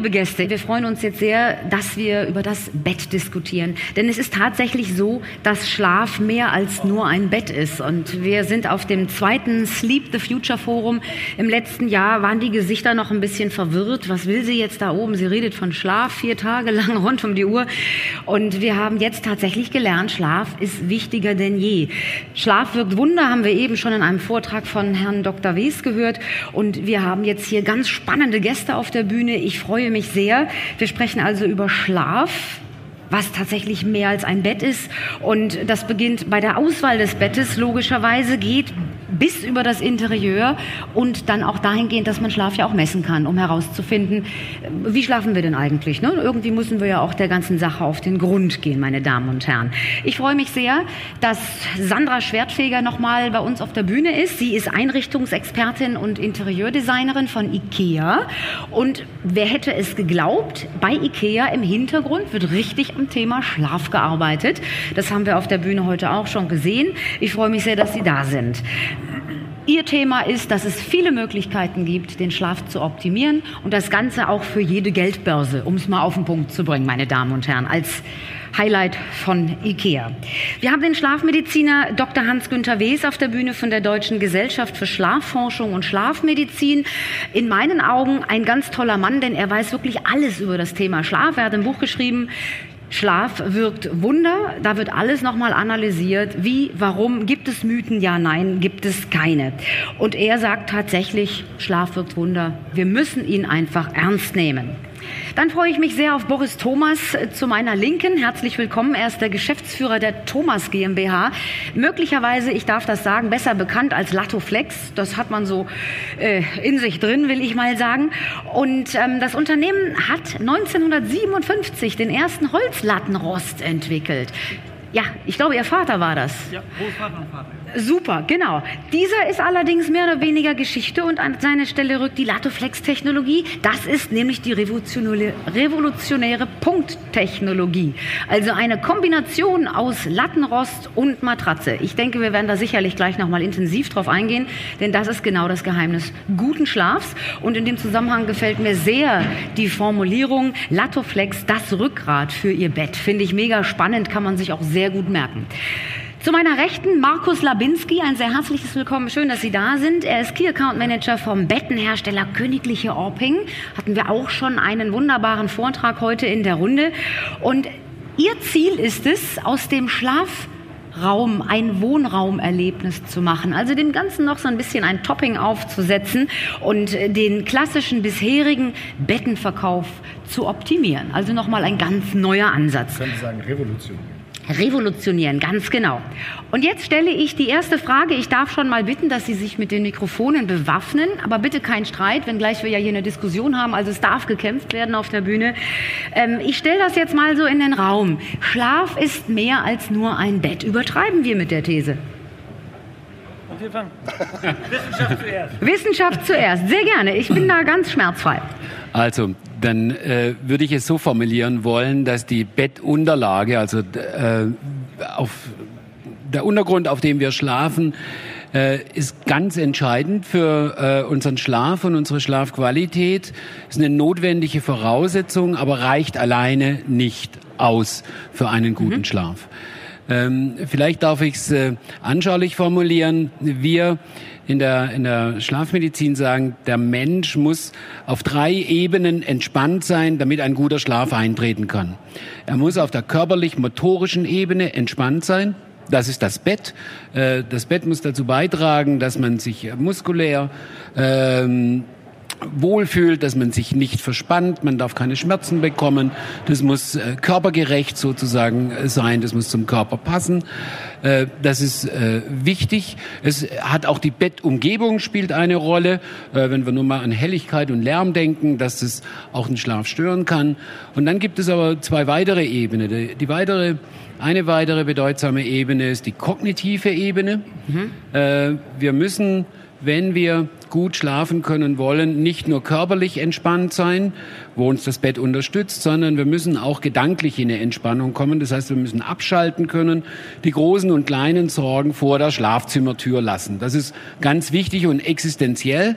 liebe Gäste, wir freuen uns jetzt sehr, dass wir über das Bett diskutieren. Denn es ist tatsächlich so, dass Schlaf mehr als nur ein Bett ist. Und wir sind auf dem zweiten Sleep the Future Forum. Im letzten Jahr waren die Gesichter noch ein bisschen verwirrt. Was will sie jetzt da oben? Sie redet von Schlaf vier Tage lang rund um die Uhr. Und wir haben jetzt tatsächlich gelernt, Schlaf ist wichtiger denn je. Schlaf wirkt Wunder, haben wir eben schon in einem Vortrag von Herrn Dr. Wes gehört. Und wir haben jetzt hier ganz spannende Gäste auf der Bühne. Ich freue mich sehr. Wir sprechen also über Schlaf, was tatsächlich mehr als ein Bett ist. Und das beginnt bei der Auswahl des Bettes, logischerweise geht bis über das Interieur und dann auch dahingehend, dass man Schlaf ja auch messen kann, um herauszufinden, wie schlafen wir denn eigentlich? Ne? Irgendwie müssen wir ja auch der ganzen Sache auf den Grund gehen, meine Damen und Herren. Ich freue mich sehr, dass Sandra Schwertfeger nochmal bei uns auf der Bühne ist. Sie ist Einrichtungsexpertin und Interieurdesignerin von IKEA. Und wer hätte es geglaubt, bei IKEA im Hintergrund wird richtig am Thema Schlaf gearbeitet. Das haben wir auf der Bühne heute auch schon gesehen. Ich freue mich sehr, dass Sie da sind. Ihr Thema ist, dass es viele Möglichkeiten gibt, den Schlaf zu optimieren und das Ganze auch für jede Geldbörse, um es mal auf den Punkt zu bringen, meine Damen und Herren, als Highlight von IKEA. Wir haben den Schlafmediziner Dr. Hans-Günther Wes auf der Bühne von der Deutschen Gesellschaft für Schlafforschung und Schlafmedizin. In meinen Augen ein ganz toller Mann, denn er weiß wirklich alles über das Thema Schlaf. Er hat ein Buch geschrieben, Schlaf wirkt Wunder. Da wird alles nochmal analysiert. Wie, warum? Gibt es Mythen? Ja, nein, gibt es keine. Und er sagt tatsächlich, Schlaf wirkt Wunder. Wir müssen ihn einfach ernst nehmen. Dann freue ich mich sehr auf Boris Thomas äh, zu meiner Linken. Herzlich willkommen. Er ist der Geschäftsführer der Thomas GmbH. Möglicherweise, ich darf das sagen, besser bekannt als Latoflex. Das hat man so äh, in sich drin, will ich mal sagen. Und ähm, das Unternehmen hat 1957 den ersten Holzlattenrost entwickelt. Ja, ich glaube, Ihr Vater war das. Ja, Großvater und Vater. Super, genau. Dieser ist allerdings mehr oder weniger Geschichte und an seine Stelle rückt die Latoflex-Technologie. Das ist nämlich die revolutionäre, Punkttechnologie. Also eine Kombination aus Lattenrost und Matratze. Ich denke, wir werden da sicherlich gleich nochmal intensiv drauf eingehen, denn das ist genau das Geheimnis guten Schlafs. Und in dem Zusammenhang gefällt mir sehr die Formulierung Latoflex, das Rückgrat für Ihr Bett. Finde ich mega spannend, kann man sich auch sehr gut merken. Zu meiner Rechten Markus Labinski, ein sehr herzliches Willkommen. Schön, dass Sie da sind. Er ist Key Account Manager vom Bettenhersteller Königliche Orping. Hatten wir auch schon einen wunderbaren Vortrag heute in der Runde. Und Ihr Ziel ist es, aus dem Schlafraum ein Wohnraumerlebnis zu machen. Also dem Ganzen noch so ein bisschen ein Topping aufzusetzen und den klassischen bisherigen Bettenverkauf zu optimieren. Also nochmal ein ganz neuer Ansatz. Ich könnte sagen, Revolution revolutionieren, ganz genau. Und jetzt stelle ich die erste Frage. Ich darf schon mal bitten, dass Sie sich mit den Mikrofonen bewaffnen, aber bitte kein Streit, wenngleich wir ja hier eine Diskussion haben. Also es darf gekämpft werden auf der Bühne. Ähm, ich stelle das jetzt mal so in den Raum. Schlaf ist mehr als nur ein Bett. Übertreiben wir mit der These? Und wir fangen. Wissenschaft zuerst. Wissenschaft zuerst, sehr gerne. Ich bin da ganz schmerzfrei. Also, dann äh, würde ich es so formulieren wollen, dass die Bettunterlage, also äh, auf der Untergrund, auf dem wir schlafen, äh, ist ganz entscheidend für äh, unseren Schlaf und unsere Schlafqualität. Ist eine notwendige Voraussetzung, aber reicht alleine nicht aus für einen guten mhm. Schlaf. Ähm, vielleicht darf ich es äh, anschaulich formulieren. Wir in der, in der Schlafmedizin sagen, der Mensch muss auf drei Ebenen entspannt sein, damit ein guter Schlaf eintreten kann. Er muss auf der körperlich-motorischen Ebene entspannt sein. Das ist das Bett. Äh, das Bett muss dazu beitragen, dass man sich muskulär ähm, wohlfühlt, dass man sich nicht verspannt, man darf keine Schmerzen bekommen. Das muss äh, körpergerecht sozusagen äh, sein, das muss zum Körper passen. Äh, das ist äh, wichtig. Es hat auch die Bettumgebung spielt eine Rolle, äh, wenn wir nur mal an Helligkeit und Lärm denken, dass das auch den Schlaf stören kann. Und dann gibt es aber zwei weitere Ebenen. Die, die weitere eine weitere bedeutsame Ebene ist die kognitive Ebene. Mhm. Äh, wir müssen, wenn wir gut schlafen können wollen, nicht nur körperlich entspannt sein, wo uns das Bett unterstützt, sondern wir müssen auch gedanklich in eine Entspannung kommen. Das heißt, wir müssen abschalten können, die großen und kleinen Sorgen vor der Schlafzimmertür lassen. Das ist ganz wichtig und existenziell.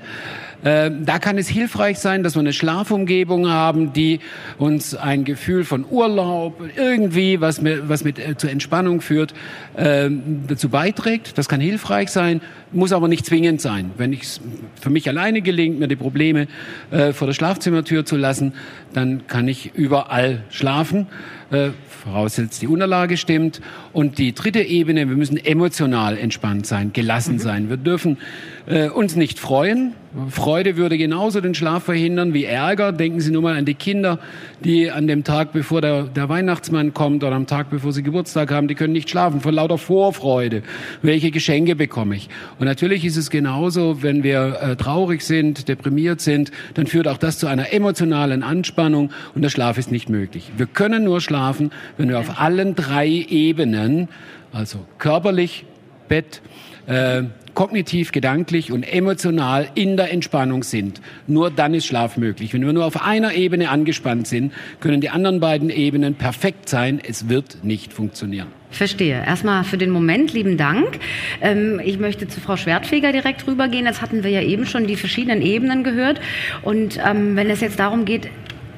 Äh, da kann es hilfreich sein, dass wir eine Schlafumgebung haben, die uns ein Gefühl von Urlaub, irgendwie, was, mit, was mit äh, zur Entspannung führt, äh, dazu beiträgt. Das kann hilfreich sein, muss aber nicht zwingend sein. Wenn es für mich alleine gelingt, mir die Probleme äh, vor der Schlafzimmertür zu lassen, dann kann ich überall schlafen. Äh, voraussetzt die Unterlage stimmt. Und die dritte Ebene, wir müssen emotional entspannt sein, gelassen mhm. sein. Wir dürfen äh, uns nicht freuen. Freude würde genauso den Schlaf verhindern wie Ärger. Denken Sie nur mal an die Kinder, die an dem Tag, bevor der, der Weihnachtsmann kommt oder am Tag, bevor sie Geburtstag haben, die können nicht schlafen vor lauter Vorfreude. Welche Geschenke bekomme ich? Und natürlich ist es genauso, wenn wir äh, traurig sind, deprimiert sind, dann führt auch das zu einer emotionalen Anspannung und der Schlaf ist nicht möglich. Wir können nur schlafen, wenn wir auf allen drei Ebenen, also körperlich, Bett, äh, kognitiv, gedanklich und emotional in der Entspannung sind. Nur dann ist Schlaf möglich. Wenn wir nur auf einer Ebene angespannt sind, können die anderen beiden Ebenen perfekt sein. Es wird nicht funktionieren. Verstehe. Erstmal für den Moment lieben Dank. Ähm, ich möchte zu Frau Schwertfeger direkt rübergehen. Jetzt hatten wir ja eben schon die verschiedenen Ebenen gehört. Und ähm, wenn es jetzt darum geht,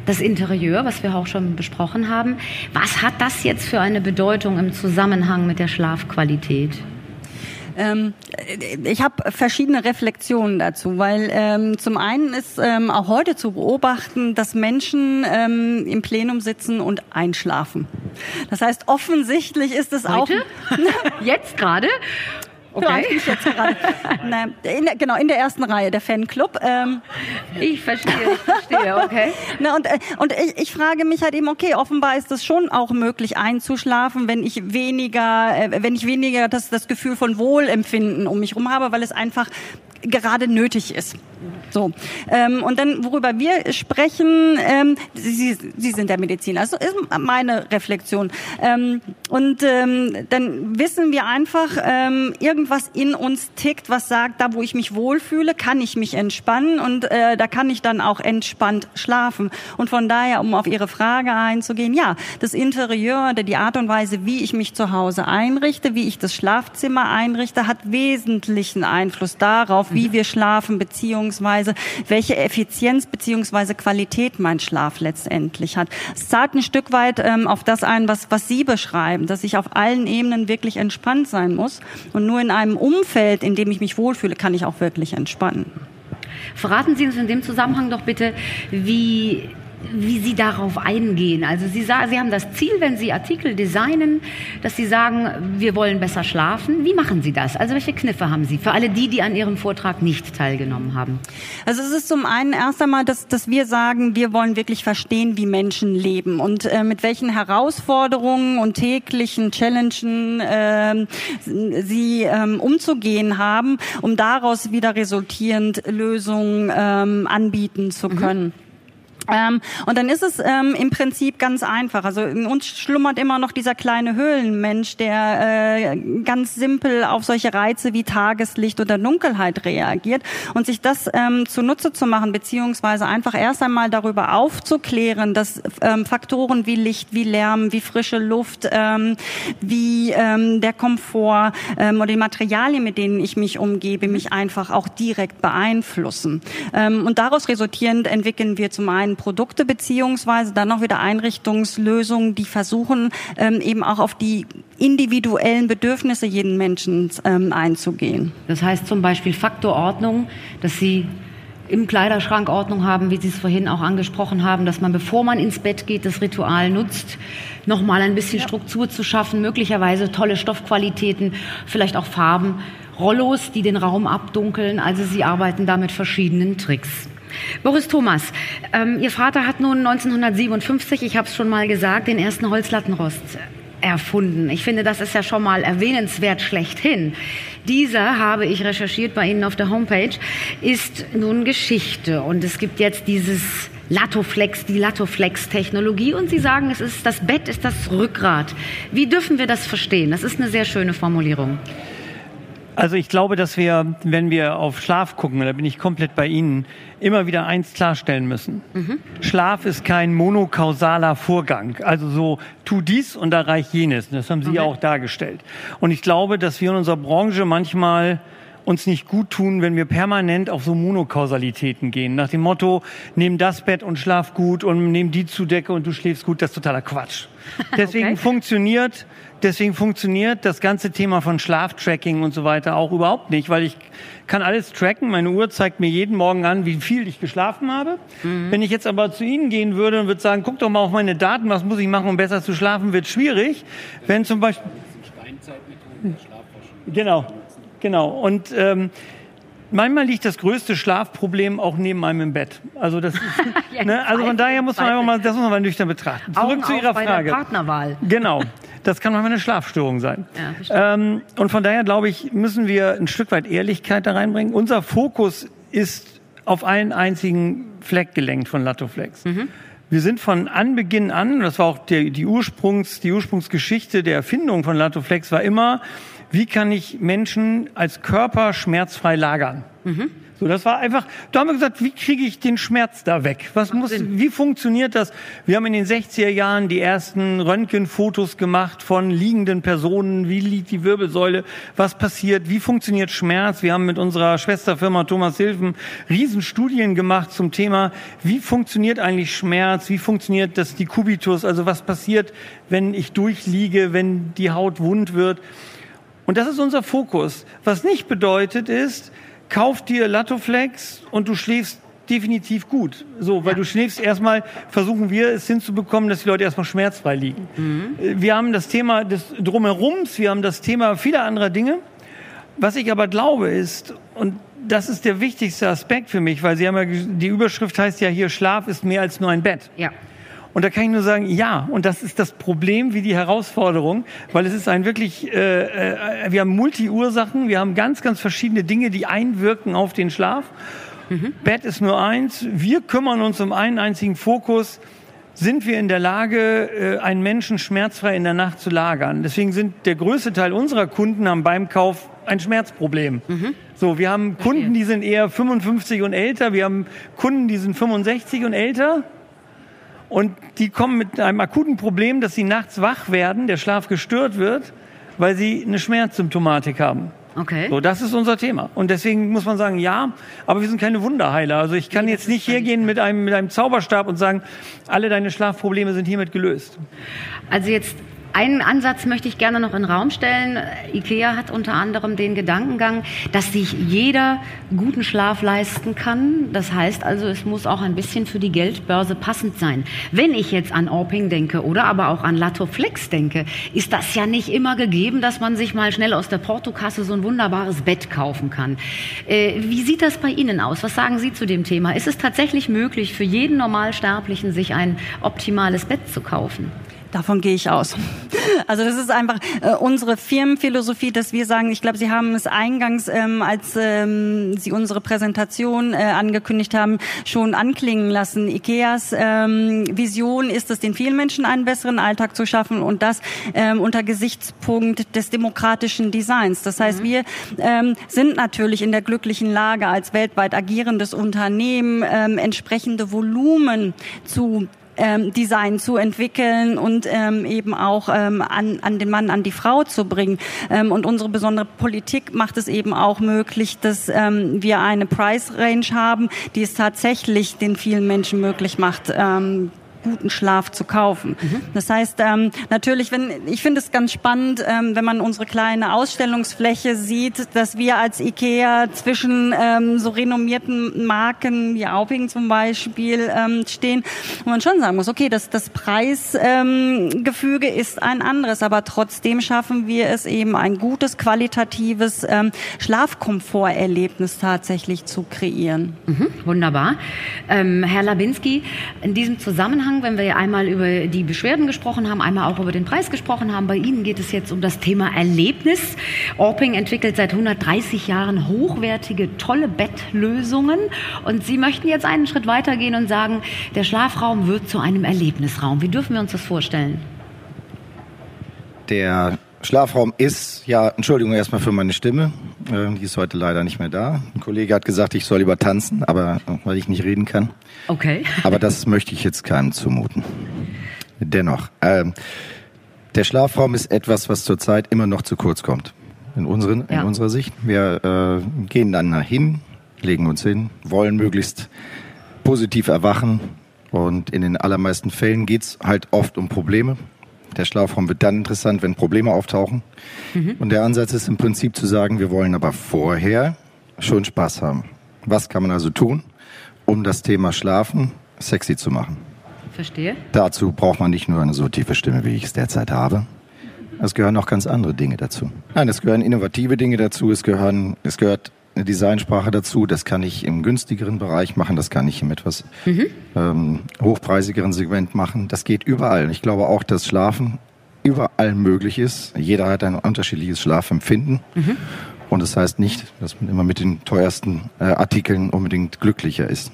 das Interieur, was wir auch schon besprochen haben, was hat das jetzt für eine Bedeutung im Zusammenhang mit der Schlafqualität? Ähm, ich habe verschiedene Reflexionen dazu, weil ähm, zum einen ist ähm, auch heute zu beobachten, dass Menschen ähm, im Plenum sitzen und einschlafen. Das heißt, offensichtlich ist es heute? auch jetzt gerade Okay. ich jetzt gerade. Nein, in der, genau, in der ersten Reihe, der Fanclub. Ähm. Ich verstehe, ich verstehe, okay. Na, und äh, und ich, ich frage mich halt eben, okay, offenbar ist es schon auch möglich einzuschlafen, wenn ich weniger, äh, wenn ich weniger das, das Gefühl von Wohlempfinden um mich herum habe, weil es einfach gerade nötig ist. So. Ähm, und dann, worüber wir sprechen, ähm, Sie, Sie sind der Mediziner, also ist meine Reflexion. Ähm, und ähm, dann wissen wir einfach, ähm, irgendwas in uns tickt, was sagt, da wo ich mich wohlfühle, kann ich mich entspannen und äh, da kann ich dann auch entspannt schlafen. Und von daher, um auf Ihre Frage einzugehen, ja, das Interieur, die Art und Weise, wie ich mich zu Hause einrichte, wie ich das Schlafzimmer einrichte, hat wesentlichen Einfluss darauf, wie wir schlafen, beziehungsweise welche Effizienz beziehungsweise Qualität mein Schlaf letztendlich hat. Es zahlt ein Stück weit ähm, auf das ein, was, was Sie beschreiben, dass ich auf allen Ebenen wirklich entspannt sein muss. Und nur in einem Umfeld, in dem ich mich wohlfühle, kann ich auch wirklich entspannen. Verraten Sie uns in dem Zusammenhang doch bitte, wie wie Sie darauf eingehen. Also Sie, sagen, Sie haben das Ziel, wenn Sie Artikel designen, dass Sie sagen, wir wollen besser schlafen. Wie machen Sie das? Also welche Kniffe haben Sie für alle die, die an Ihrem Vortrag nicht teilgenommen haben? Also es ist zum einen erst einmal, dass, dass wir sagen, wir wollen wirklich verstehen, wie Menschen leben und äh, mit welchen Herausforderungen und täglichen Challengen äh, sie ähm, umzugehen haben, um daraus wieder resultierend Lösungen ähm, anbieten zu mhm. können. Mhm. Ähm, und dann ist es ähm, im Prinzip ganz einfach. Also in uns schlummert immer noch dieser kleine Höhlenmensch, der äh, ganz simpel auf solche Reize wie Tageslicht oder Dunkelheit reagiert und sich das ähm, zunutze zu machen, beziehungsweise einfach erst einmal darüber aufzuklären, dass ähm, Faktoren wie Licht, wie Lärm, wie frische Luft, ähm, wie ähm, der Komfort ähm, oder die Materialien, mit denen ich mich umgebe, mich einfach auch direkt beeinflussen. Ähm, und daraus resultierend entwickeln wir zum einen Produkte beziehungsweise dann noch wieder Einrichtungslösungen, die versuchen ähm, eben auch auf die individuellen Bedürfnisse jeden Menschen ähm, einzugehen. Das heißt zum Beispiel Faktorordnung, dass Sie im Kleiderschrank Ordnung haben, wie Sie es vorhin auch angesprochen haben, dass man, bevor man ins Bett geht, das Ritual nutzt, nochmal ein bisschen ja. Struktur zu schaffen, möglicherweise tolle Stoffqualitäten, vielleicht auch Farben, Rollos, die den Raum abdunkeln. Also Sie arbeiten da mit verschiedenen Tricks. Boris Thomas, ähm, Ihr Vater hat nun 1957, ich habe es schon mal gesagt, den ersten Holzlattenrost erfunden. Ich finde, das ist ja schon mal erwähnenswert schlechthin. Dieser, habe ich recherchiert bei Ihnen auf der Homepage, ist nun Geschichte. Und es gibt jetzt dieses Latoflex, die Latoflex-Technologie. Und Sie sagen, es ist, das Bett ist das Rückgrat. Wie dürfen wir das verstehen? Das ist eine sehr schöne Formulierung. Also ich glaube, dass wir, wenn wir auf Schlaf gucken, da bin ich komplett bei Ihnen, immer wieder eins klarstellen müssen. Mhm. Schlaf ist kein monokausaler Vorgang. Also so, tu dies und erreich jenes. Das haben Sie okay. auch dargestellt. Und ich glaube, dass wir in unserer Branche manchmal uns nicht gut tun, wenn wir permanent auf so Monokausalitäten gehen. Nach dem Motto, nimm das Bett und schlaf gut und nimm die Zudecke und du schläfst gut. Das ist totaler Quatsch. Deswegen okay. funktioniert Deswegen funktioniert das ganze Thema von Schlaftracking und so weiter auch überhaupt nicht, weil ich kann alles tracken. Meine Uhr zeigt mir jeden Morgen an, wie viel ich geschlafen habe. Mhm. Wenn ich jetzt aber zu Ihnen gehen würde und würde sagen, guck doch mal auf meine Daten, was muss ich machen, um besser zu schlafen, wird schwierig. Wenn zum Beispiel Genau, genau. Und ähm, manchmal liegt das größte Schlafproblem auch neben einem im Bett. Also das ist, ja, ne? also von daher muss man einfach mal, das muss man mal nüchtern betrachten. Zurück Augen zu Ihrer bei Frage. Der Partnerwahl. Genau. Das kann manchmal eine Schlafstörung sein. Ja, ähm, und von daher glaube ich, müssen wir ein Stück weit Ehrlichkeit da reinbringen. Unser Fokus ist auf einen einzigen Fleck gelenkt von Latoflex. Mhm. Wir sind von Anbeginn an, das war auch die, die, Ursprungs, die Ursprungsgeschichte der Erfindung von Latoflex, war immer, wie kann ich Menschen als Körper schmerzfrei lagern? Mhm. So, das war einfach, da haben wir gesagt, wie kriege ich den Schmerz da weg? Was muss, wie funktioniert das? Wir haben in den 60er Jahren die ersten Röntgenfotos gemacht von liegenden Personen. Wie liegt die Wirbelsäule? Was passiert? Wie funktioniert Schmerz? Wir haben mit unserer Schwesterfirma Thomas Hilfen Riesenstudien gemacht zum Thema, wie funktioniert eigentlich Schmerz? Wie funktioniert das die Kubitus? Also was passiert, wenn ich durchliege, wenn die Haut wund wird? Und das ist unser Fokus. Was nicht bedeutet ist, kauf dir Latoflex und du schläfst definitiv gut. So, weil ja. du schläfst erstmal, versuchen wir es hinzubekommen, dass die Leute erstmal schmerzfrei liegen. Mhm. Wir haben das Thema des Drumherums, wir haben das Thema vieler anderer Dinge. Was ich aber glaube ist, und das ist der wichtigste Aspekt für mich, weil Sie haben ja, die Überschrift heißt ja hier, Schlaf ist mehr als nur ein Bett. Ja. Und da kann ich nur sagen, ja, und das ist das Problem wie die Herausforderung, weil es ist ein wirklich, äh, äh, wir haben Multi-Ursachen, wir haben ganz, ganz verschiedene Dinge, die einwirken auf den Schlaf. Mhm. Bett ist nur eins. Wir kümmern uns um einen einzigen Fokus. Sind wir in der Lage, äh, einen Menschen schmerzfrei in der Nacht zu lagern? Deswegen sind der größte Teil unserer Kunden haben beim Kauf ein Schmerzproblem. Mhm. So, wir haben Kunden, die sind eher 55 und älter. Wir haben Kunden, die sind 65 und älter. Und die kommen mit einem akuten Problem, dass sie nachts wach werden, der Schlaf gestört wird, weil sie eine Schmerzsymptomatik haben. Okay. So, das ist unser Thema. Und deswegen muss man sagen, ja, aber wir sind keine Wunderheiler. Also ich kann jetzt nicht hergehen mit einem, mit einem Zauberstab und sagen, alle deine Schlafprobleme sind hiermit gelöst. Also jetzt einen Ansatz möchte ich gerne noch in den Raum stellen. IKEA hat unter anderem den Gedankengang, dass sich jeder guten Schlaf leisten kann. Das heißt also, es muss auch ein bisschen für die Geldbörse passend sein. Wenn ich jetzt an Orping denke oder aber auch an Latoflex denke, ist das ja nicht immer gegeben, dass man sich mal schnell aus der Portokasse so ein wunderbares Bett kaufen kann. Äh, wie sieht das bei Ihnen aus? Was sagen Sie zu dem Thema? Ist es tatsächlich möglich, für jeden Normalsterblichen sich ein optimales Bett zu kaufen? Davon gehe ich aus. Also das ist einfach äh, unsere Firmenphilosophie, dass wir sagen, ich glaube, Sie haben es eingangs, ähm, als ähm, Sie unsere Präsentation äh, angekündigt haben, schon anklingen lassen. Ikeas ähm, Vision ist es, den vielen Menschen einen besseren Alltag zu schaffen und das ähm, unter Gesichtspunkt des demokratischen Designs. Das heißt, mhm. wir ähm, sind natürlich in der glücklichen Lage, als weltweit agierendes Unternehmen ähm, entsprechende Volumen zu ähm, Design zu entwickeln und ähm, eben auch ähm, an, an den Mann, an die Frau zu bringen. Ähm, und unsere besondere Politik macht es eben auch möglich, dass ähm, wir eine Price Range haben, die es tatsächlich den vielen Menschen möglich macht, ähm, guten Schlaf zu kaufen. Mhm. Das heißt, ähm, natürlich, wenn ich finde es ganz spannend, ähm, wenn man unsere kleine Ausstellungsfläche sieht, dass wir als IKEA zwischen ähm, so renommierten Marken wie Auping zum Beispiel ähm, stehen, wo man schon sagen muss, okay, das, das Preisgefüge ähm, ist ein anderes, aber trotzdem schaffen wir es eben ein gutes, qualitatives ähm, Schlafkomforterlebnis tatsächlich zu kreieren. Mhm, wunderbar. Ähm, Herr Labinski, in diesem Zusammenhang Anfang, wenn wir einmal über die Beschwerden gesprochen haben, einmal auch über den Preis gesprochen haben. Bei Ihnen geht es jetzt um das Thema Erlebnis. Orping entwickelt seit 130 Jahren hochwertige, tolle Bettlösungen. Und Sie möchten jetzt einen Schritt weitergehen und sagen, der Schlafraum wird zu einem Erlebnisraum. Wie dürfen wir uns das vorstellen? Der Schlafraum ist, ja, Entschuldigung erstmal für meine Stimme, äh, die ist heute leider nicht mehr da. Ein Kollege hat gesagt, ich soll lieber tanzen, aber äh, weil ich nicht reden kann. Okay. Aber das möchte ich jetzt keinem zumuten. Dennoch, ähm, der Schlafraum ist etwas, was zurzeit immer noch zu kurz kommt. in, unseren, ja. in unserer Sicht. Wir äh, gehen dann dahin, legen uns hin, wollen möglichst positiv erwachen. Und in den allermeisten Fällen geht es halt oft um Probleme. Der Schlafraum wird dann interessant, wenn Probleme auftauchen. Mhm. Und der Ansatz ist im Prinzip zu sagen, wir wollen aber vorher schon Spaß haben. Was kann man also tun, um das Thema Schlafen sexy zu machen? Verstehe. Dazu braucht man nicht nur eine so tiefe Stimme, wie ich es derzeit habe. Es gehören auch ganz andere Dinge dazu. Nein, es gehören innovative Dinge dazu. Es gehören, es gehört eine Designsprache dazu. Das kann ich im günstigeren Bereich machen. Das kann ich im etwas mhm. ähm, hochpreisigeren Segment machen. Das geht überall. Ich glaube auch, dass Schlafen überall möglich ist. Jeder hat ein unterschiedliches Schlafempfinden. Mhm. Und das heißt nicht, dass man immer mit den teuersten äh, Artikeln unbedingt glücklicher ist.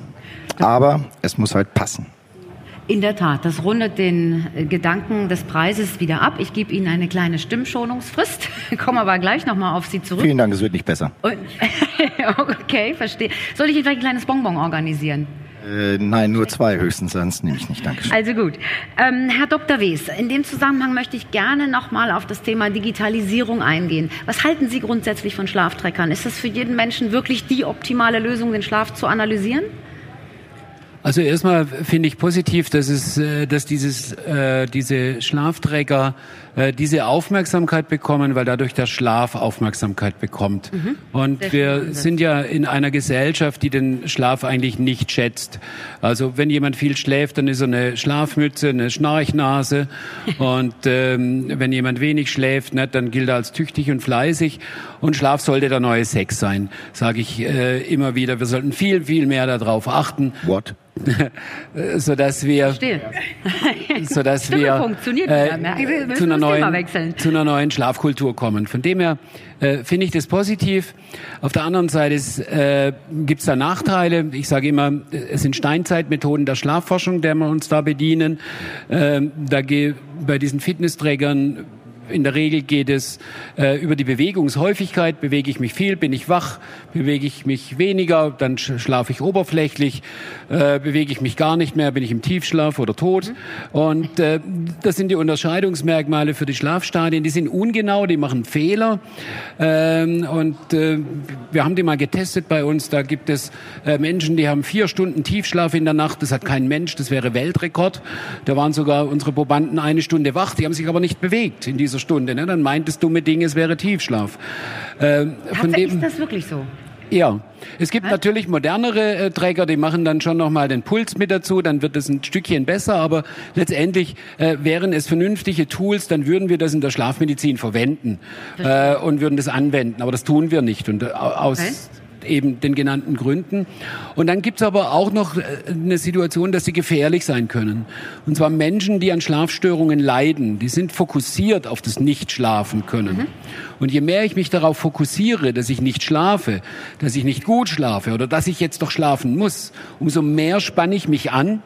Aber es muss halt passen. In der Tat, das rundet den äh, Gedanken des Preises wieder ab. Ich gebe Ihnen eine kleine Stimmschonungsfrist, komme aber gleich nochmal auf Sie zurück. Vielen Dank, es wird nicht besser. okay, verstehe. Soll ich Ihnen vielleicht ein kleines Bonbon organisieren? Äh, nein, nur zwei höchstens, sonst nehme ich nicht. Dankeschön. Also gut. Ähm, Herr Dr. Wes, in dem Zusammenhang möchte ich gerne nochmal auf das Thema Digitalisierung eingehen. Was halten Sie grundsätzlich von Schlaftreckern? Ist das für jeden Menschen wirklich die optimale Lösung, den Schlaf zu analysieren? Also erstmal finde ich positiv, dass es, äh, dass dieses, äh, diese Schlafträger äh, diese Aufmerksamkeit bekommen, weil dadurch der Schlaf Aufmerksamkeit bekommt. Mhm. Und wir sind ja in einer Gesellschaft, die den Schlaf eigentlich nicht schätzt. Also wenn jemand viel schläft, dann ist er eine Schlafmütze, eine Schnarchnase. und ähm, wenn jemand wenig schläft, ne, dann gilt er als tüchtig und fleißig. Und Schlaf sollte der neue Sex sein, sage ich äh, immer wieder. Wir sollten viel, viel mehr darauf achten. What? so dass wir so dass wir funktioniert äh, zu einer neuen zu einer neuen Schlafkultur kommen. Von dem her äh, finde ich das positiv. Auf der anderen Seite äh, gibt es da Nachteile. Ich sage immer, es sind Steinzeitmethoden der Schlafforschung, der wir uns da bedienen. Äh, da bei diesen Fitnessträgern in der Regel geht es äh, über die Bewegungshäufigkeit. Bewege ich mich viel, bin ich wach. Bewege ich mich weniger, dann schlafe ich oberflächlich. Äh, bewege ich mich gar nicht mehr, bin ich im Tiefschlaf oder tot. Und äh, das sind die Unterscheidungsmerkmale für die Schlafstadien. Die sind ungenau, die machen Fehler. Ähm, und äh, wir haben die mal getestet bei uns. Da gibt es äh, Menschen, die haben vier Stunden Tiefschlaf in der Nacht. Das hat kein Mensch. Das wäre Weltrekord. Da waren sogar unsere Probanden eine Stunde wach. Die haben sich aber nicht bewegt in dieser Stunde. Ne? Dann meintest dumme Dinge, es wäre Tiefschlaf. Ähm, von dem, ist das wirklich so? Ja, es gibt natürlich modernere äh, Träger, die machen dann schon nochmal den Puls mit dazu, dann wird es ein Stückchen besser, aber letztendlich äh, wären es vernünftige Tools, dann würden wir das in der Schlafmedizin verwenden äh, und würden das anwenden, aber das tun wir nicht und äh, aus okay eben den genannten Gründen. Und dann gibt's aber auch noch äh, eine Situation, dass sie gefährlich sein können. Und zwar Menschen, die an Schlafstörungen leiden, die sind fokussiert auf das Nicht-Schlafen können. Mhm. Und je mehr ich mich darauf fokussiere, dass ich nicht schlafe, dass ich nicht gut schlafe oder dass ich jetzt doch schlafen muss, umso mehr spanne ich mich an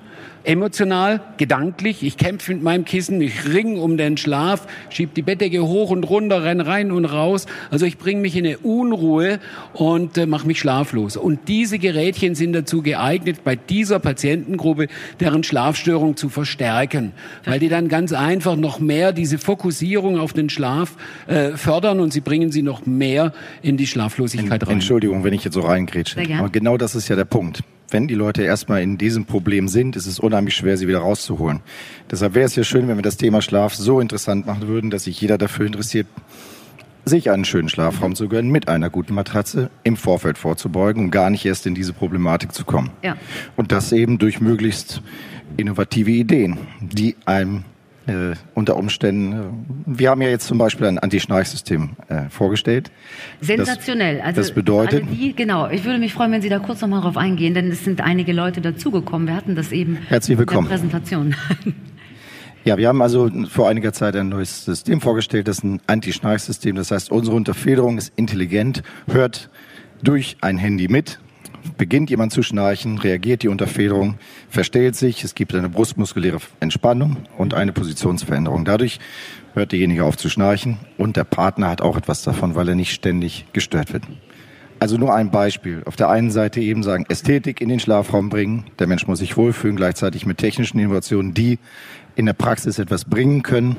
emotional, gedanklich. Ich kämpfe mit meinem Kissen, ich ring um den Schlaf, schieb die Bettdecke hoch und runter, renn rein und raus. Also ich bringe mich in eine Unruhe und äh, mache mich schlaflos. Und diese Gerätchen sind dazu geeignet, bei dieser Patientengruppe deren Schlafstörung zu verstärken, weil die dann ganz einfach noch mehr diese Fokussierung auf den Schlaf äh, fördern und sie bringen sie noch mehr in die Schlaflosigkeit rein. Entschuldigung, wenn ich jetzt so reingrätsche. Aber genau das ist ja der Punkt wenn die Leute erstmal in diesem Problem sind, ist es unheimlich schwer, sie wieder rauszuholen. Deshalb wäre es ja schön, wenn wir das Thema Schlaf so interessant machen würden, dass sich jeder dafür interessiert, sich einen schönen Schlafraum zu gönnen mit einer guten Matratze im Vorfeld vorzubeugen, um gar nicht erst in diese Problematik zu kommen. Ja. Und das eben durch möglichst innovative Ideen, die einem äh, unter Umständen. Äh, wir haben ja jetzt zum Beispiel ein Anti-Schnarchsystem äh, vorgestellt. Sensationell. Das, also das bedeutet. Die, genau. Ich würde mich freuen, wenn Sie da kurz nochmal drauf eingehen, denn es sind einige Leute dazugekommen. Wir hatten das eben Herzlich willkommen. in der Präsentation. Ja, wir haben also vor einiger Zeit ein neues System vorgestellt, das ist ein Anti-Schnarchsystem. Das heißt, unsere Unterfederung ist intelligent, hört durch ein Handy mit, beginnt jemand zu schnarchen, reagiert die Unterfederung, verstellt sich, es gibt eine brustmuskuläre Entspannung und eine Positionsveränderung. Dadurch hört derjenige auf zu schnarchen und der Partner hat auch etwas davon, weil er nicht ständig gestört wird. Also nur ein Beispiel. Auf der einen Seite eben sagen, Ästhetik in den Schlafraum bringen. Der Mensch muss sich wohlfühlen, gleichzeitig mit technischen Innovationen, die in der Praxis etwas bringen können,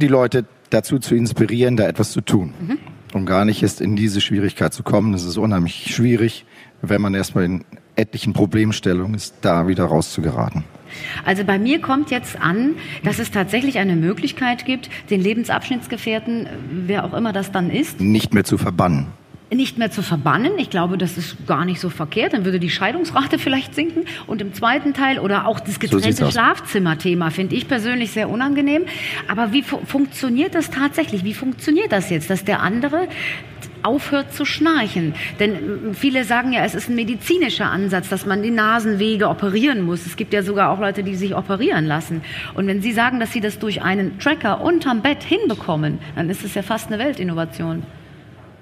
die Leute dazu zu inspirieren, da etwas zu tun. Mhm. und gar nicht erst in diese Schwierigkeit zu kommen. Es ist unheimlich schwierig, wenn man erstmal in etlichen Problemstellungen ist, da wieder rauszugeraten. Also bei mir kommt jetzt an, dass es tatsächlich eine Möglichkeit gibt, den Lebensabschnittsgefährten, wer auch immer das dann ist, nicht mehr zu verbannen nicht mehr zu verbannen. Ich glaube, das ist gar nicht so verkehrt. Dann würde die Scheidungsrate vielleicht sinken. Und im zweiten Teil oder auch das getrennte so Schlafzimmerthema finde ich persönlich sehr unangenehm. Aber wie fu funktioniert das tatsächlich? Wie funktioniert das jetzt, dass der andere aufhört zu schnarchen. Denn viele sagen ja, es ist ein medizinischer Ansatz, dass man die Nasenwege operieren muss. Es gibt ja sogar auch Leute, die sich operieren lassen. Und wenn Sie sagen, dass Sie das durch einen Tracker unterm Bett hinbekommen, dann ist es ja fast eine Weltinnovation.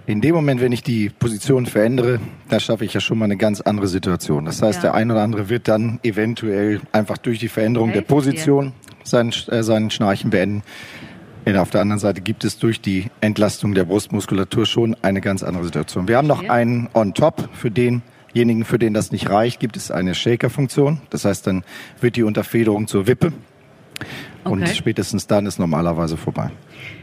In dem Moment, wenn ich die Position verändere, da schaffe ich ja schon mal eine ganz andere Situation. Das heißt, ja. der eine oder andere wird dann eventuell einfach durch die Veränderung der Position seinen, äh, seinen Schnarchen beenden. Und auf der anderen Seite gibt es durch die Entlastung der Brustmuskulatur schon eine ganz andere Situation. Wir haben noch einen on top für denjenigen, für den das nicht reicht, gibt es eine Shaker-Funktion. Das heißt, dann wird die Unterfederung zur Wippe. Und okay. spätestens dann ist normalerweise vorbei.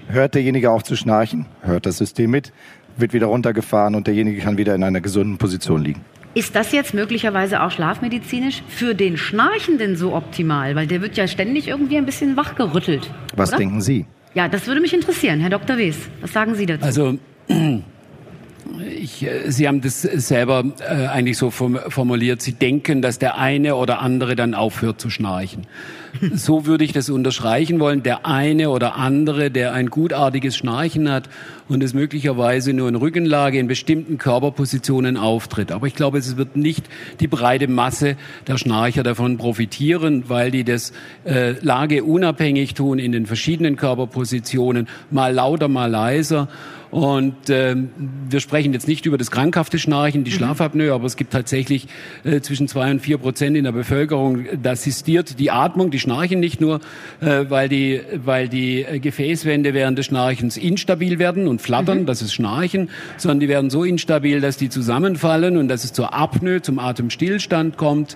Hört derjenige auch zu schnarchen, hört das System mit, wird wieder runtergefahren und derjenige kann wieder in einer gesunden Position liegen. Ist das jetzt möglicherweise auch schlafmedizinisch für den Schnarchenden so optimal? Weil der wird ja ständig irgendwie ein bisschen wachgerüttelt. Was oder? denken Sie? Ja, das würde mich interessieren, Herr Dr. Wes. Was sagen Sie dazu? Also ich, äh, Sie haben das selber äh, eigentlich so formuliert. Sie denken, dass der eine oder andere dann aufhört zu schnarchen. So würde ich das unterstreichen wollen. Der eine oder andere, der ein gutartiges Schnarchen hat und es möglicherweise nur in Rückenlage in bestimmten Körperpositionen auftritt. Aber ich glaube, es wird nicht die breite Masse der Schnarcher davon profitieren, weil die das äh, lageunabhängig tun in den verschiedenen Körperpositionen, mal lauter, mal leiser. Und äh, wir sprechen jetzt nicht über das krankhafte Schnarchen, die mhm. Schlafapnoe, aber es gibt tatsächlich äh, zwischen zwei und vier Prozent in der Bevölkerung, da assistiert die Atmung, die schnarchen nicht nur, äh, weil die, weil die Gefäßwände während des Schnarchens instabil werden und flattern, mhm. das ist Schnarchen, sondern die werden so instabil, dass die zusammenfallen und dass es zur Apnoe, zum Atemstillstand kommt.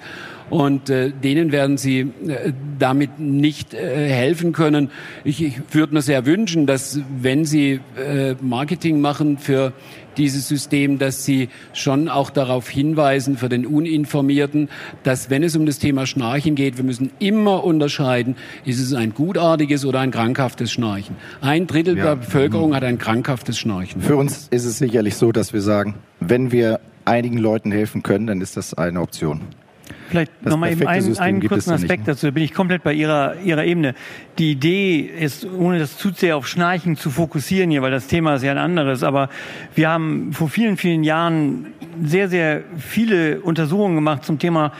Und äh, denen werden sie äh, damit nicht äh, helfen können. Ich, ich würde mir sehr wünschen, dass wenn sie äh, Marketing machen für dieses System, dass Sie schon auch darauf hinweisen für den Uninformierten, dass wenn es um das Thema Schnarchen geht, wir müssen immer unterscheiden, ist es ein gutartiges oder ein krankhaftes Schnarchen. Ein Drittel ja. der Bevölkerung hat ein krankhaftes Schnarchen. Für uns ist es sicherlich so, dass wir sagen, wenn wir einigen Leuten helfen können, dann ist das eine Option. Vielleicht nochmal eben einen, einen kurzen Aspekt dazu, da bin ich komplett bei Ihrer, Ihrer Ebene. Die Idee ist, ohne das zu sehr auf Schnarchen zu fokussieren hier, weil das Thema ist ja ein anderes, aber wir haben vor vielen, vielen Jahren sehr, sehr viele Untersuchungen gemacht zum Thema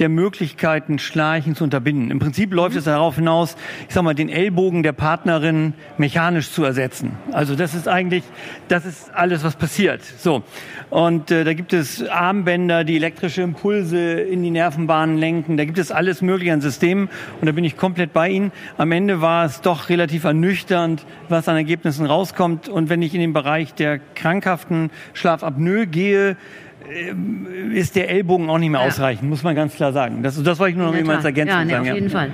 der Möglichkeiten, Schnarchen zu unterbinden. Im Prinzip läuft es darauf hinaus, ich sag mal, den Ellbogen der Partnerin mechanisch zu ersetzen. Also das ist eigentlich, das ist alles, was passiert. So. Und äh, da gibt es Armbänder, die elektrische Impulse in die Nervenbahnen lenken. Da gibt es alles mögliche an Systemen. Und da bin ich komplett bei Ihnen. Am Ende war es doch relativ ernüchternd, was an Ergebnissen rauskommt. Und wenn ich in den Bereich der krankhaften Schlafapnoe gehe, ist der Ellbogen auch nicht mehr ja. ausreichend, muss man ganz klar sagen. Das, das wollte ich nur noch jemals ergänzen. Ja, nee, sagen. auf jeden Fall.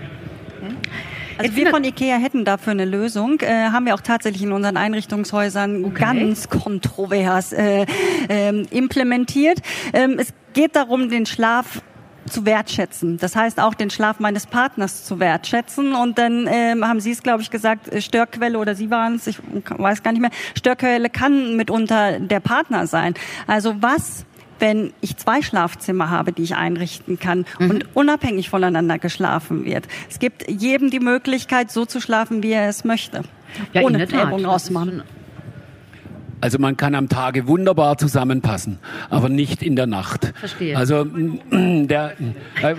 Also wir von IKEA hätten dafür eine Lösung, äh, haben wir auch tatsächlich in unseren Einrichtungshäusern okay. ganz kontrovers äh, äh, implementiert. Ähm, es geht darum, den Schlaf zu wertschätzen. Das heißt auch den Schlaf meines Partners zu wertschätzen. Und dann ähm, haben Sie es, glaube ich, gesagt, äh, Störquelle oder Sie waren es, ich weiß gar nicht mehr. Störquelle kann mitunter der Partner sein. Also was wenn ich zwei Schlafzimmer habe, die ich einrichten kann mhm. und unabhängig voneinander geschlafen wird. Es gibt jedem die Möglichkeit, so zu schlafen, wie er es möchte. Ja, ohne Ellbogen rausmachen. Also man kann am Tage wunderbar zusammenpassen, aber nicht in der Nacht. Verstehe. Also der,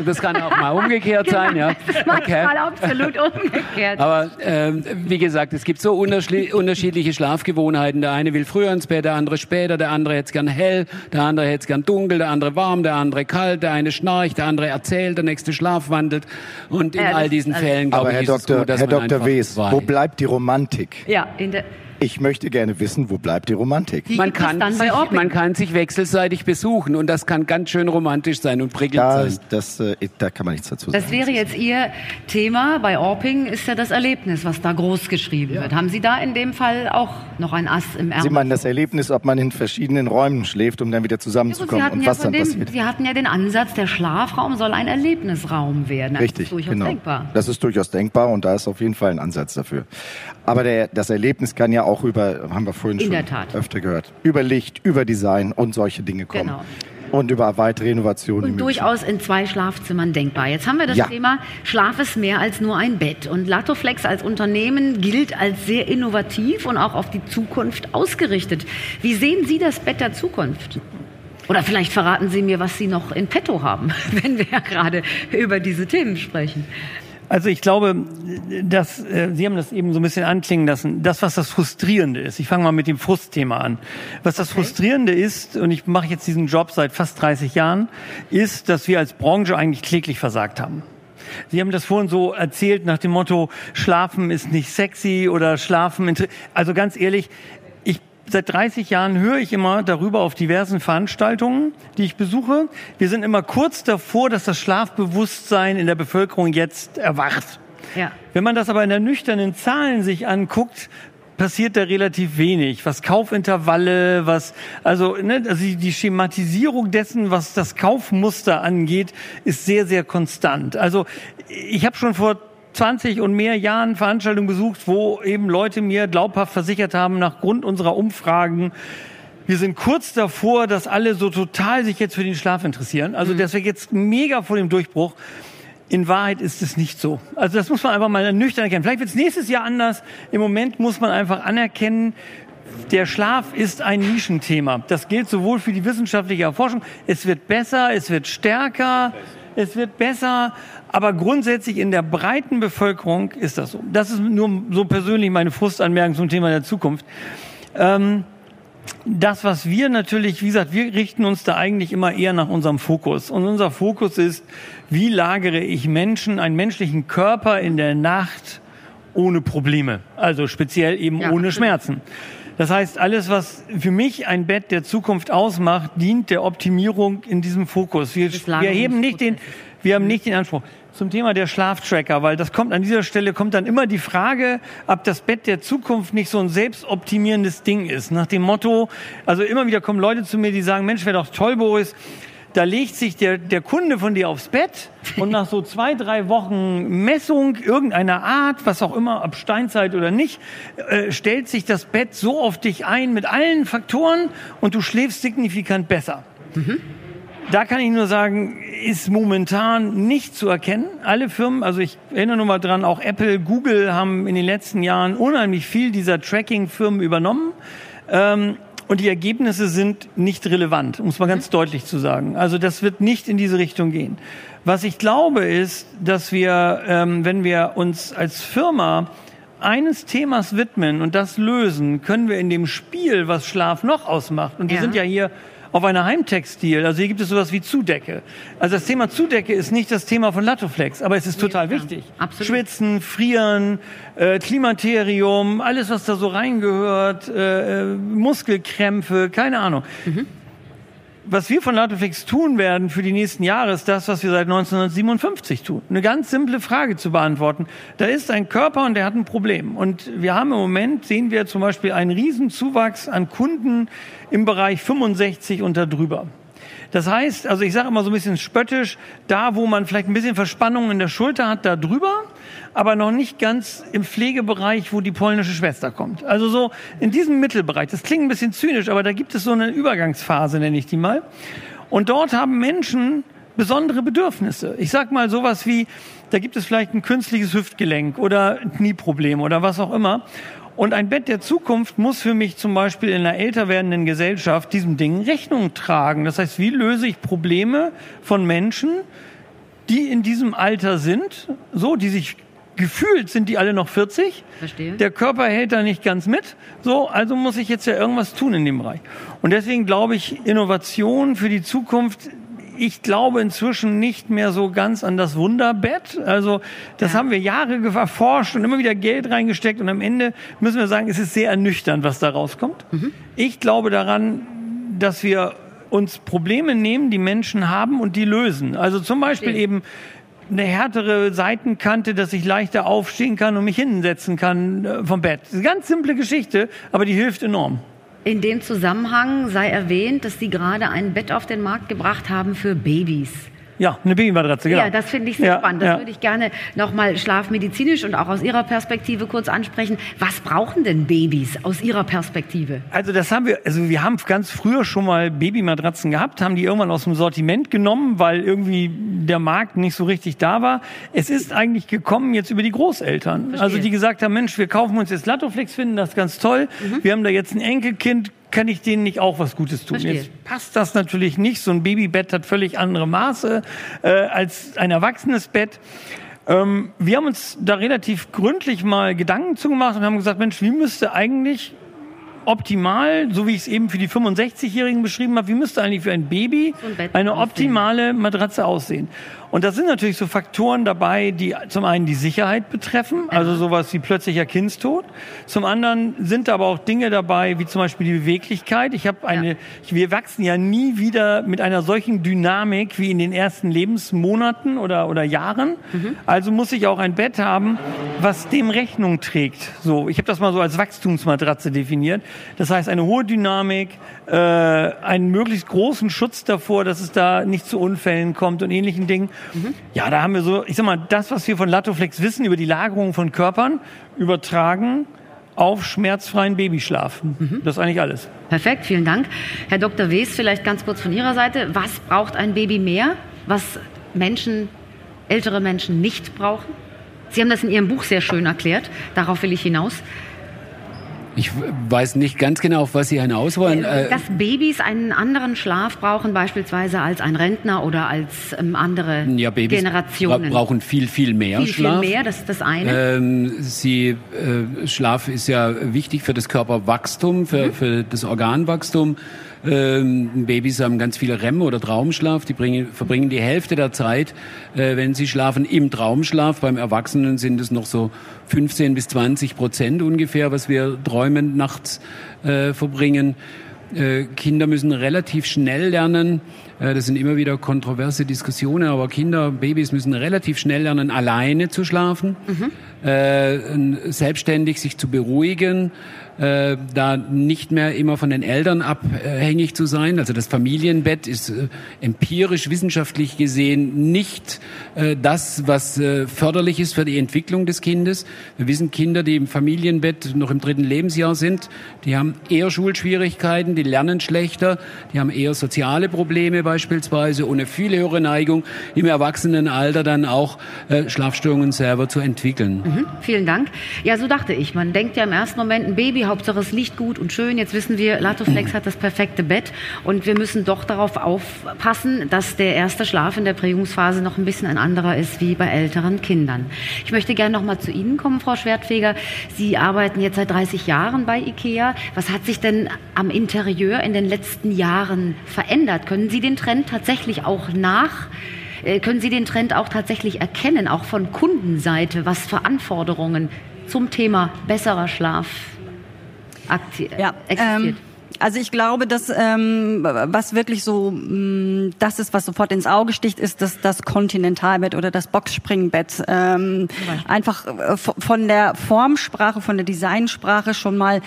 das kann auch mal umgekehrt sein, ja. Das okay. mal absolut umgekehrt. Aber äh, wie gesagt, es gibt so unterschiedliche Schlafgewohnheiten. Der eine will früher ins Bett, der andere später, der andere hätte es gern hell, der andere hätte es gern dunkel, der andere warm, der andere kalt, der eine schnarcht, der andere erzählt, der nächste schlafwandelt. Und in ja, all diesen Fällen, glaube ich, Herr ist Dr. es gut, dass Herr Dr. Wes, wo bleibt die Romantik? Ja, in der Ich möchte gerne wissen, wo bleibt die Romantik? Wie Man kann, sich, man kann sich wechselseitig besuchen und das kann ganz schön romantisch sein und prickelnd Da, sein. das, äh, da kann man nichts dazu sagen. Das wäre jetzt Ihr Thema bei Orping, ist ja das Erlebnis, was da groß geschrieben wird. Haben Sie da in dem Fall auch noch ein Ass im Sie Ärmel? meinen das Erlebnis, ob man in verschiedenen Räumen schläft, um dann wieder Ja, Sie zusammenzukommen hatten, und ja was dann dem, passiert. Sie hatten ja den Ansatz, der Schlafraum soll ein Erlebnisraum werden. Das Richtig, ist durchaus genau. denkbar. Das ist durchaus denkbar und da ist auf jeden Fall ein Ansatz dafür. Aber der, das Erlebnis kann ja auch über, haben wir vorhin In schon öfter gehört, über Licht, über Design und solche Dinge kommen. Genau. Und über weitere Innovationen. Und durchaus in zwei Schlafzimmern denkbar. Jetzt haben wir das Ja. Thema Schlaf ist mehr als nur ein Bett. Und Latoflex als Unternehmen gilt als sehr innovativ und auch auf die Zukunft ausgerichtet. Wie sehen Sie das Bett der Zukunft? Oder vielleicht verraten Sie mir, was Sie noch in petto haben, wenn wir ja gerade über diese Themen sprechen. Also ich glaube, dass äh, Sie haben das eben so ein bisschen anklingen lassen. Das, was das Frustrierende ist. Ich fange mal mit dem Frustthema an. Was das Frustrierende ist, und ich mache jetzt diesen Job seit fast 30 Jahren, ist, dass wir als Branche eigentlich kläglich versagt haben. Sie haben das vorhin so erzählt nach dem Motto, Schlafen ist nicht sexy oder Schlafen. Also ganz ehrlich, ich Seit 30 Jahren höre ich immer darüber auf diversen Veranstaltungen, die ich besuche. Wir sind immer kurz davor, dass das Schlafbewusstsein in der Bevölkerung jetzt erwacht. Ja. Wenn man das aber in der nüchternen Zahlen sich anguckt, passiert da relativ wenig. Was Kaufintervalle, was, also, ne, also die, Schematisierung dessen, was das Kaufmuster angeht, ist sehr, sehr konstant. Also, ich habe schon vor 20 und mehr Jahren Veranstaltungen besucht, wo eben Leute mir glaubhaft versichert haben, nach Grund unserer Umfragen, wir sind kurz davor, dass alle so total sich jetzt für den Schlaf interessieren. Also, das wäre jetzt mega vor dem Durchbruch. In Wahrheit ist es nicht so. Also das muss man einfach mal nüchtern erkennen. Vielleicht wird es nächstes Jahr anders. Im Moment muss man einfach anerkennen, der Schlaf ist ein Nischenthema. Das gilt sowohl für die wissenschaftliche Erforschung. Es wird besser, es wird stärker, es wird besser. Aber grundsätzlich in der breiten Bevölkerung ist das so. Das ist nur so persönlich meine Frustanmerkung zum Thema der Zukunft. Ähm, das, was wir natürlich, wie gesagt, wir richten uns da eigentlich immer eher nach unserem Fokus. Und unser Fokus ist, wie lagere ich Menschen, einen menschlichen Körper in der Nacht ohne Probleme. Also speziell eben Ja, ohne. Schmerzen. Das heißt, alles, was für mich ein Bett der Zukunft ausmacht, dient der Optimierung in diesem Fokus. Wir, wir heben nicht den, wir haben nicht den Anspruch. Zum Thema der Schlaftracker, weil das kommt an dieser Stelle kommt dann immer die Frage, ob das Bett der Zukunft nicht so ein selbstoptimierendes Ding ist. Nach dem Motto, also immer wieder kommen Leute zu mir, die sagen, Mensch, wäre doch toll, Boris, da legt sich der, der Kunde von dir aufs Bett und nach so zwei, drei Wochen Messung irgendeiner Art, was auch immer, ob Steinzeit oder nicht, äh, stellt sich das Bett so auf dich ein mit allen Faktoren und du schläfst signifikant besser. Da kann ich nur sagen, ist momentan nicht zu erkennen. Alle Firmen, also ich erinnere nur mal dran, auch Apple, Google haben in den letzten Jahren unheimlich viel dieser Tracking-Firmen übernommen. Ähm, und die Ergebnisse sind nicht relevant, um es mal ganz deutlich zu sagen. Also das wird nicht in diese Richtung gehen. Was ich glaube ist, dass wir, ähm, wenn wir uns als Firma eines Themas widmen und das lösen, können wir in dem Spiel, was Schlaf noch ausmacht, und wir Ja. sind ja hier auf einer Heimtextil, also hier gibt es sowas wie Zudecke. Also das Thema Zudecke ist nicht das Thema von Latoflex, aber es ist total klar. wichtig. Absolut. Schwitzen, Frieren, äh, Klimaterium, alles was da so reingehört, äh, äh, Muskelkrämpfe, keine Ahnung. Was wir von Latoflex tun werden für die nächsten Jahre, ist das, was wir seit 1957 tun. Eine ganz simple Frage zu beantworten. Da ist ein Körper und der hat ein Problem. Und wir haben im Moment, sehen wir zum Beispiel einen Riesenzuwachs an Kunden im Bereich 65 und darüber. Das heißt, also ich sage immer so ein bisschen spöttisch, da wo man vielleicht ein bisschen Verspannung in der Schulter hat, da drüber, aber noch nicht ganz im Pflegebereich, wo die polnische Schwester kommt. Also so in diesem Mittelbereich. Das klingt ein bisschen zynisch, aber da gibt es so eine Übergangsphase, nenne ich die mal. Und dort haben Menschen besondere Bedürfnisse. Ich sag mal sowas wie, da gibt es vielleicht ein künstliches Hüftgelenk oder ein Knieproblem oder was auch immer. Und ein Bett der Zukunft muss für mich zum Beispiel in einer älter werdenden Gesellschaft diesem Ding Rechnung tragen. Das heißt, wie löse ich Probleme von Menschen, die in diesem Alter sind, so, die sich gefühlt sind die alle noch 40. Verstehe. Der Körper hält da nicht ganz mit. So, also muss ich jetzt ja irgendwas tun in dem Bereich. Und deswegen glaube ich, Innovation für die Zukunft ich glaube inzwischen nicht mehr so ganz an das Wunderbett. Also das ja. haben wir Jahre erforscht und immer wieder Geld reingesteckt und am Ende müssen wir sagen, es ist sehr ernüchternd, was da rauskommt. Mhm. Ich glaube daran, dass wir uns Probleme nehmen, die Menschen haben und die lösen. Also zum Beispiel eben eine härtere Seitenkante, dass ich leichter aufstehen kann und mich hinsetzen kann äh, vom Bett. Das ist eine ganz simple Geschichte, aber die hilft enorm. In dem Zusammenhang sei erwähnt, dass Sie gerade ein Bett auf den Markt gebracht haben für Babys. Ja, eine Babymatratze, genau. Ja, das finde ich sehr spannend. Das ja. würde ich gerne nochmal schlafmedizinisch und auch aus Ihrer Perspektive kurz ansprechen. Was brauchen denn Babys aus Ihrer Perspektive? Also das haben wir, also wir haben ganz früher schon mal Babymatratzen gehabt, haben die irgendwann aus dem Sortiment genommen, weil irgendwie der Markt nicht so richtig da war. Es ist eigentlich gekommen jetzt über die Großeltern. Verstehe. Also die gesagt haben, Mensch, wir kaufen uns jetzt Latoflex, finden das ganz toll. Mhm. Wir haben da jetzt ein Enkelkind, kann ich denen nicht auch was Gutes tun? Verstehe. Jetzt passt das natürlich nicht. So ein Babybett hat völlig andere Maße äh, als ein erwachsenes Bett. Ähm, wir haben uns da relativ gründlich mal Gedanken zugemacht und haben gesagt, Mensch, wie müsste eigentlich optimal, so wie ich es eben für die 65-Jährigen beschrieben habe, wie müsste eigentlich für ein Baby eine optimale Matratze aussehen? Und da sind natürlich so Faktoren dabei, die zum einen die Sicherheit betreffen, also sowas wie plötzlicher Kindstod. Zum anderen sind aber auch Dinge dabei, wie zum Beispiel die Beweglichkeit. Ich habe eine, ja. wir wachsen ja nie wieder mit einer solchen Dynamik wie in den ersten Lebensmonaten oder, oder Jahren. Mhm. Also muss ich auch ein Bett haben, was dem Rechnung trägt. So, ich habe das mal so als Wachstumsmatratze definiert. Das heißt, eine hohe Dynamik, äh, einen möglichst großen Schutz davor, dass es da nicht zu Unfällen kommt und ähnlichen Dingen. Mhm. Ja, da haben wir so, ich sag mal, das, was wir von Latoflex wissen über die Lagerung von Körpern, übertragen auf schmerzfreien Babyschlaf. Mhm. Das ist eigentlich alles. Perfekt, vielen Dank. Herr Dr. Wes, vielleicht ganz kurz von Ihrer Seite. Was braucht ein Baby mehr, was Menschen, ältere Menschen nicht brauchen? Sie haben das in Ihrem Buch sehr schön erklärt. Darauf will ich hinaus. Ich weiß nicht ganz genau, auf was Sie hinaus wollen. Äh, dass Babys einen anderen Schlaf brauchen, beispielsweise als ein Rentner oder als ähm, andere ja, Babys Generationen. brauchen viel, viel mehr viel, Schlaf. Viel mehr, das ist das eine. Ähm, sie, äh, Schlaf ist ja wichtig für das Körperwachstum, für, mhm. für das Organwachstum. Ähm, Babys haben ganz viel REM oder Traumschlaf. Die bringen, verbringen die Hälfte der Zeit, äh, wenn sie schlafen, im Traumschlaf. Beim Erwachsenen sind es noch so 15 bis 20 Prozent ungefähr, was wir träumend nachts äh, verbringen. Äh, Kinder müssen relativ schnell lernen. Äh, das sind immer wieder kontroverse Diskussionen, aber Kinder, Babys müssen relativ schnell lernen, alleine zu schlafen, mhm. äh, selbstständig sich zu beruhigen, äh, da nicht mehr immer von den Eltern abhängig zu sein. Also das Familienbett ist äh, empirisch, wissenschaftlich gesehen nicht äh, das, was äh, förderlich ist für die Entwicklung des Kindes. Wir wissen, Kinder, die im Familienbett noch im dritten Lebensjahr sind, die haben eher Schulschwierigkeiten, die lernen schlechter, die haben eher soziale Probleme beispielsweise und eine viel höhere Neigung im Erwachsenenalter dann auch äh, Schlafstörungen selber zu entwickeln. Mhm, vielen Dank. Ja, so dachte ich. Man denkt ja im ersten Moment, ein Baby Hauptsache es liegt gut und schön. Jetzt wissen wir, Latoflex hat das perfekte Bett und wir müssen doch darauf aufpassen, dass der erste Schlaf in der Prägungsphase noch ein bisschen ein anderer ist wie bei älteren Kindern. Ich möchte gerne noch mal zu Ihnen kommen, Frau Schwertfeger. Sie arbeiten jetzt seit 30 Jahren bei IKEA. Was hat sich denn am Interieur in den letzten Jahren verändert? Können Sie den Trend tatsächlich auch nach äh, können Sie den Trend auch tatsächlich erkennen, auch von Kundenseite, was für Anforderungen zum Thema besserer Schlaf ja, existiert? Ähm, also ich glaube, dass ähm, was wirklich so mh, mm, das ist, was sofort ins Auge sticht, ist das, das Kontinentalbett oder das Boxspringbett. Ähm, einfach äh, von der Formsprache, von der Designsprache schon mal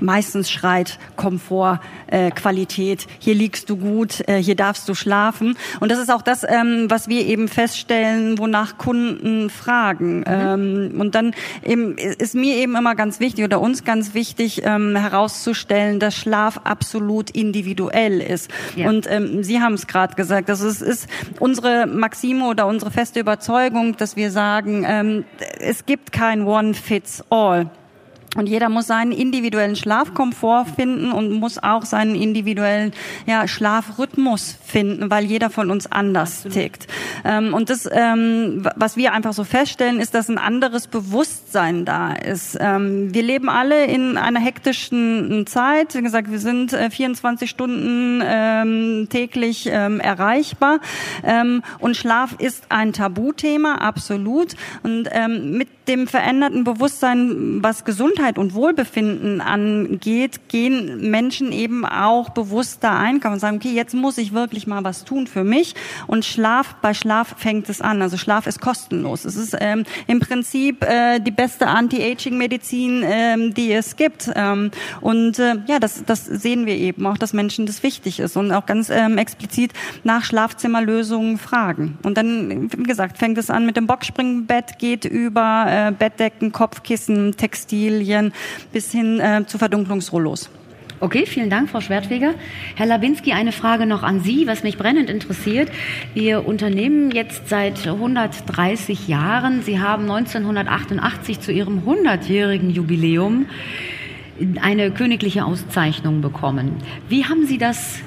meistens schreit Komfort, äh, Qualität, hier liegst du gut, äh, hier darfst du schlafen. Und das ist auch das, ähm, was wir eben feststellen, wonach Kunden fragen. Mhm. Ähm, und dann eben, ist mir eben immer ganz wichtig oder uns ganz wichtig ähm, herauszustellen, dass Schlaf absolut individuell ist. Ja. Und ähm, Sie haben es gerade gesagt, das ist, ist unsere Maxime oder unsere feste Überzeugung, dass wir sagen, ähm, es gibt kein One Fits All. Und jeder muss seinen individuellen Schlafkomfort finden und muss auch seinen individuellen ja, Schlafrhythmus finden, weil jeder von uns anders tickt. Ähm, und das, ähm, was wir einfach so feststellen, ist, dass ein anderes Bewusstsein da ist. Ähm, wir leben alle in einer hektischen Zeit. Wie gesagt, wir sind äh, 24 Stunden ähm, täglich ähm, erreichbar. Ähm, und Schlaf ist ein Tabuthema, absolut. Und ähm, mit dem veränderten Bewusstsein, was Gesundheit und Wohlbefinden angeht, gehen Menschen eben auch bewusster ein, kann man sagen, okay, jetzt muss ich wirklich mal was tun für mich. Und Schlaf, bei Schlaf fängt es an. Also Schlaf ist kostenlos. Es ist ähm, im Prinzip äh, die beste Anti-Aging-Medizin, ähm, die es gibt. Ähm, und äh, ja, das, das sehen wir eben auch, dass Menschen das wichtig ist und auch ganz ähm, explizit nach Schlafzimmerlösungen fragen. Und dann, wie gesagt, fängt es an mit dem Boxspringbett, geht über äh, Bettdecken, Kopfkissen, Textilien bis hin äh, zu Verdunklungsrollos. Okay, vielen Dank, Frau Schwertfeger. Herr Labinski, eine Frage noch an Sie, was mich brennend interessiert. Ihr Unternehmen jetzt seit 130 Jahren. Sie haben 1988 zu Ihrem 100-jährigen Jubiläum eine königliche Auszeichnung bekommen. Wie haben Sie das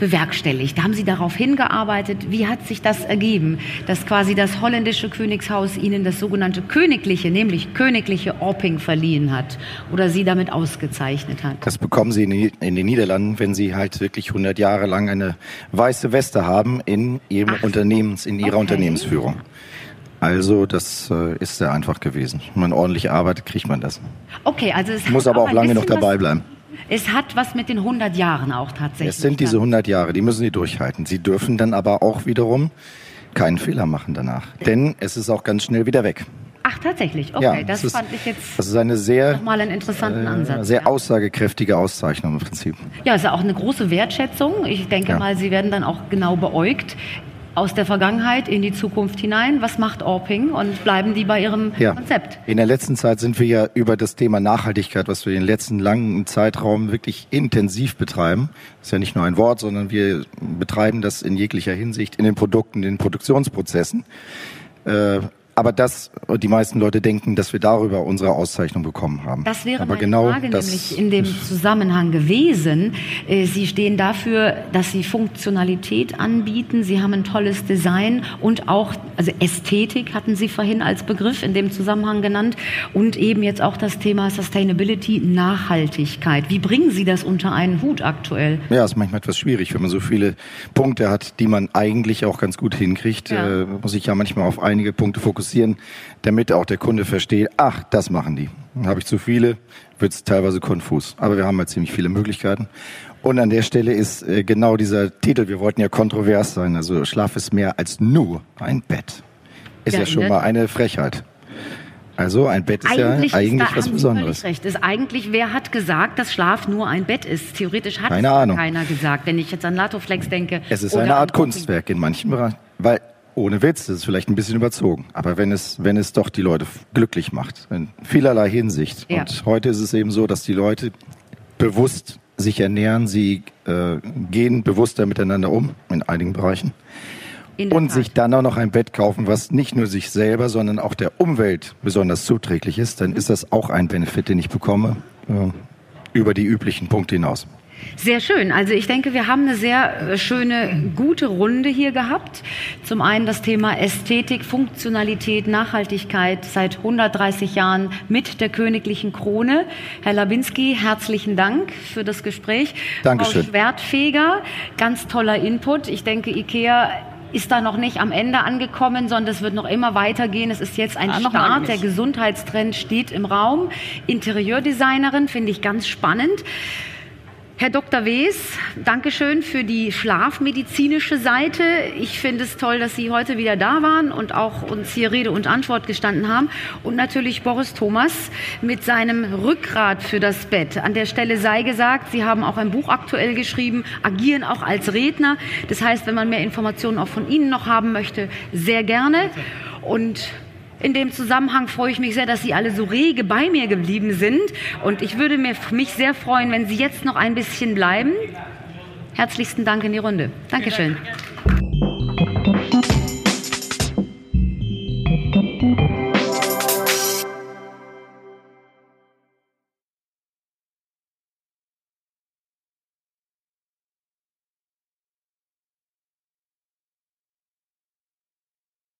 bewerkstelligt? Haben Sie darauf hingearbeitet? Wie hat sich das ergeben, dass quasi das holländische Königshaus Ihnen das sogenannte königliche, nämlich königliche Orping verliehen hat oder Sie damit ausgezeichnet hat? Das bekommen Sie in den Niederlanden, wenn Sie halt wirklich 100 Jahre lang eine weiße Weste haben in Ihrem Ach, Unternehmens, in Ihrer okay. Unternehmensführung. Also das äh, ist sehr einfach gewesen. Wenn man ordentlich arbeitet, kriegt man das. Okay, also es muss aber auch lange noch dabei bleiben. Es hat was mit den 100 Jahren auch tatsächlich. Es sind diese 100 Jahre, die müssen Sie durchhalten. Sie dürfen dann aber auch wiederum keinen Fehler machen danach. Denn es ist auch ganz schnell wieder weg. Ach, tatsächlich. Okay, ja, das, ist, fand ich jetzt das ist eine sehr, nochmal einen interessanten äh, Ansatz. Sehr ja. aussagekräftige Auszeichnung im Prinzip. Ja, es ist auch eine große Wertschätzung. Ich denke ja. mal, Sie werden dann auch genau beäugt aus der Vergangenheit in die Zukunft hinein. Was macht Orping und bleiben die bei ihrem ja. Konzept? In der letzten Zeit sind wir ja über das Thema Nachhaltigkeit, was wir in den letzten langen Zeitraum wirklich intensiv betreiben. Das ist ja nicht nur ein Wort, sondern wir betreiben das in jeglicher Hinsicht in den Produkten, in den Produktionsprozessen. Äh, aber das, die meisten Leute denken, dass wir darüber unsere Auszeichnung bekommen haben. Das wäre aber meine genau Frage nämlich in dem Zusammenhang gewesen. Äh, Sie stehen dafür, dass Sie Funktionalität anbieten. Sie haben ein tolles Design und auch, also Ästhetik hatten Sie vorhin als Begriff in dem Zusammenhang genannt und eben jetzt auch das Thema Sustainability, Nachhaltigkeit. Wie bringen Sie das unter einen Hut aktuell? Ja, ist manchmal etwas schwierig, wenn man so viele Punkte hat, die man eigentlich auch ganz gut hinkriegt. Ja. Äh, muss ich ja manchmal auf einige Punkte fokussieren fokussieren, damit auch der Kunde versteht, ach, das machen die. Habe ich zu viele, wird es teilweise konfus. Aber wir haben halt ziemlich viele Möglichkeiten. Und an der Stelle ist äh, genau dieser Titel, wir wollten ja kontrovers sein, also Schlaf ist mehr als nur ein Bett. Ist ja, ja schon mal eine Frechheit. Also ein Bett ist eigentlich ja eigentlich ist was Besonderes. Recht. Ist eigentlich, wer hat gesagt, dass Schlaf nur ein Bett ist? Theoretisch hat Keine es Ahnung. keiner gesagt. Wenn ich jetzt an Latoflex denke. Es ist eine Art Kunstwerk in manchen Bereichen. Weil ohne Witz, das ist vielleicht ein bisschen überzogen. Aber wenn es, wenn es doch die Leute glücklich macht, in vielerlei Hinsicht. Ja. Und heute ist es eben so, dass die Leute bewusst sich ernähren, sie äh, gehen bewusster miteinander um in einigen Bereichen. In und Tat. sich dann auch noch ein Bett kaufen, was nicht nur sich selber, sondern auch der Umwelt besonders zuträglich ist, dann ist das auch ein Benefit, den ich bekomme, äh, über die üblichen Punkte hinaus. Sehr schön. Also ich denke, wir haben eine sehr äh, schöne, gute Runde hier gehabt. Zum einen das Thema Ästhetik, Funktionalität, Nachhaltigkeit seit 130 Jahren mit der königlichen Krone. Herr Labinski, herzlichen Dank für das Gespräch. Dankeschön. Frau Schwertfeger, ganz toller Input. Ich denke, IKEA ist da noch nicht am Ende angekommen, sondern es wird noch immer weitergehen. Es ist jetzt ein ah, Start. Der Gesundheitstrend steht im Raum. Interieurdesignerin finde ich ganz spannend. Herr Dr. Wes, Dankeschön für die schlafmedizinische Seite. Ich finde es toll, dass Sie heute wieder da waren und auch uns hier Rede und Antwort gestanden haben. Und natürlich Boris Thomas mit seinem Rückgrat für das Bett. An der Stelle sei gesagt, Sie haben auch ein Buch aktuell geschrieben, agieren auch als Redner. Das heißt, wenn man mehr Informationen auch von Ihnen noch haben möchte, sehr gerne. Und in dem Zusammenhang freue ich mich sehr, dass Sie alle so rege bei mir geblieben sind. Und ich würde mich sehr freuen, wenn Sie jetzt noch ein bisschen bleiben. Herzlichsten Dank in die Runde. Dankeschön. Dank.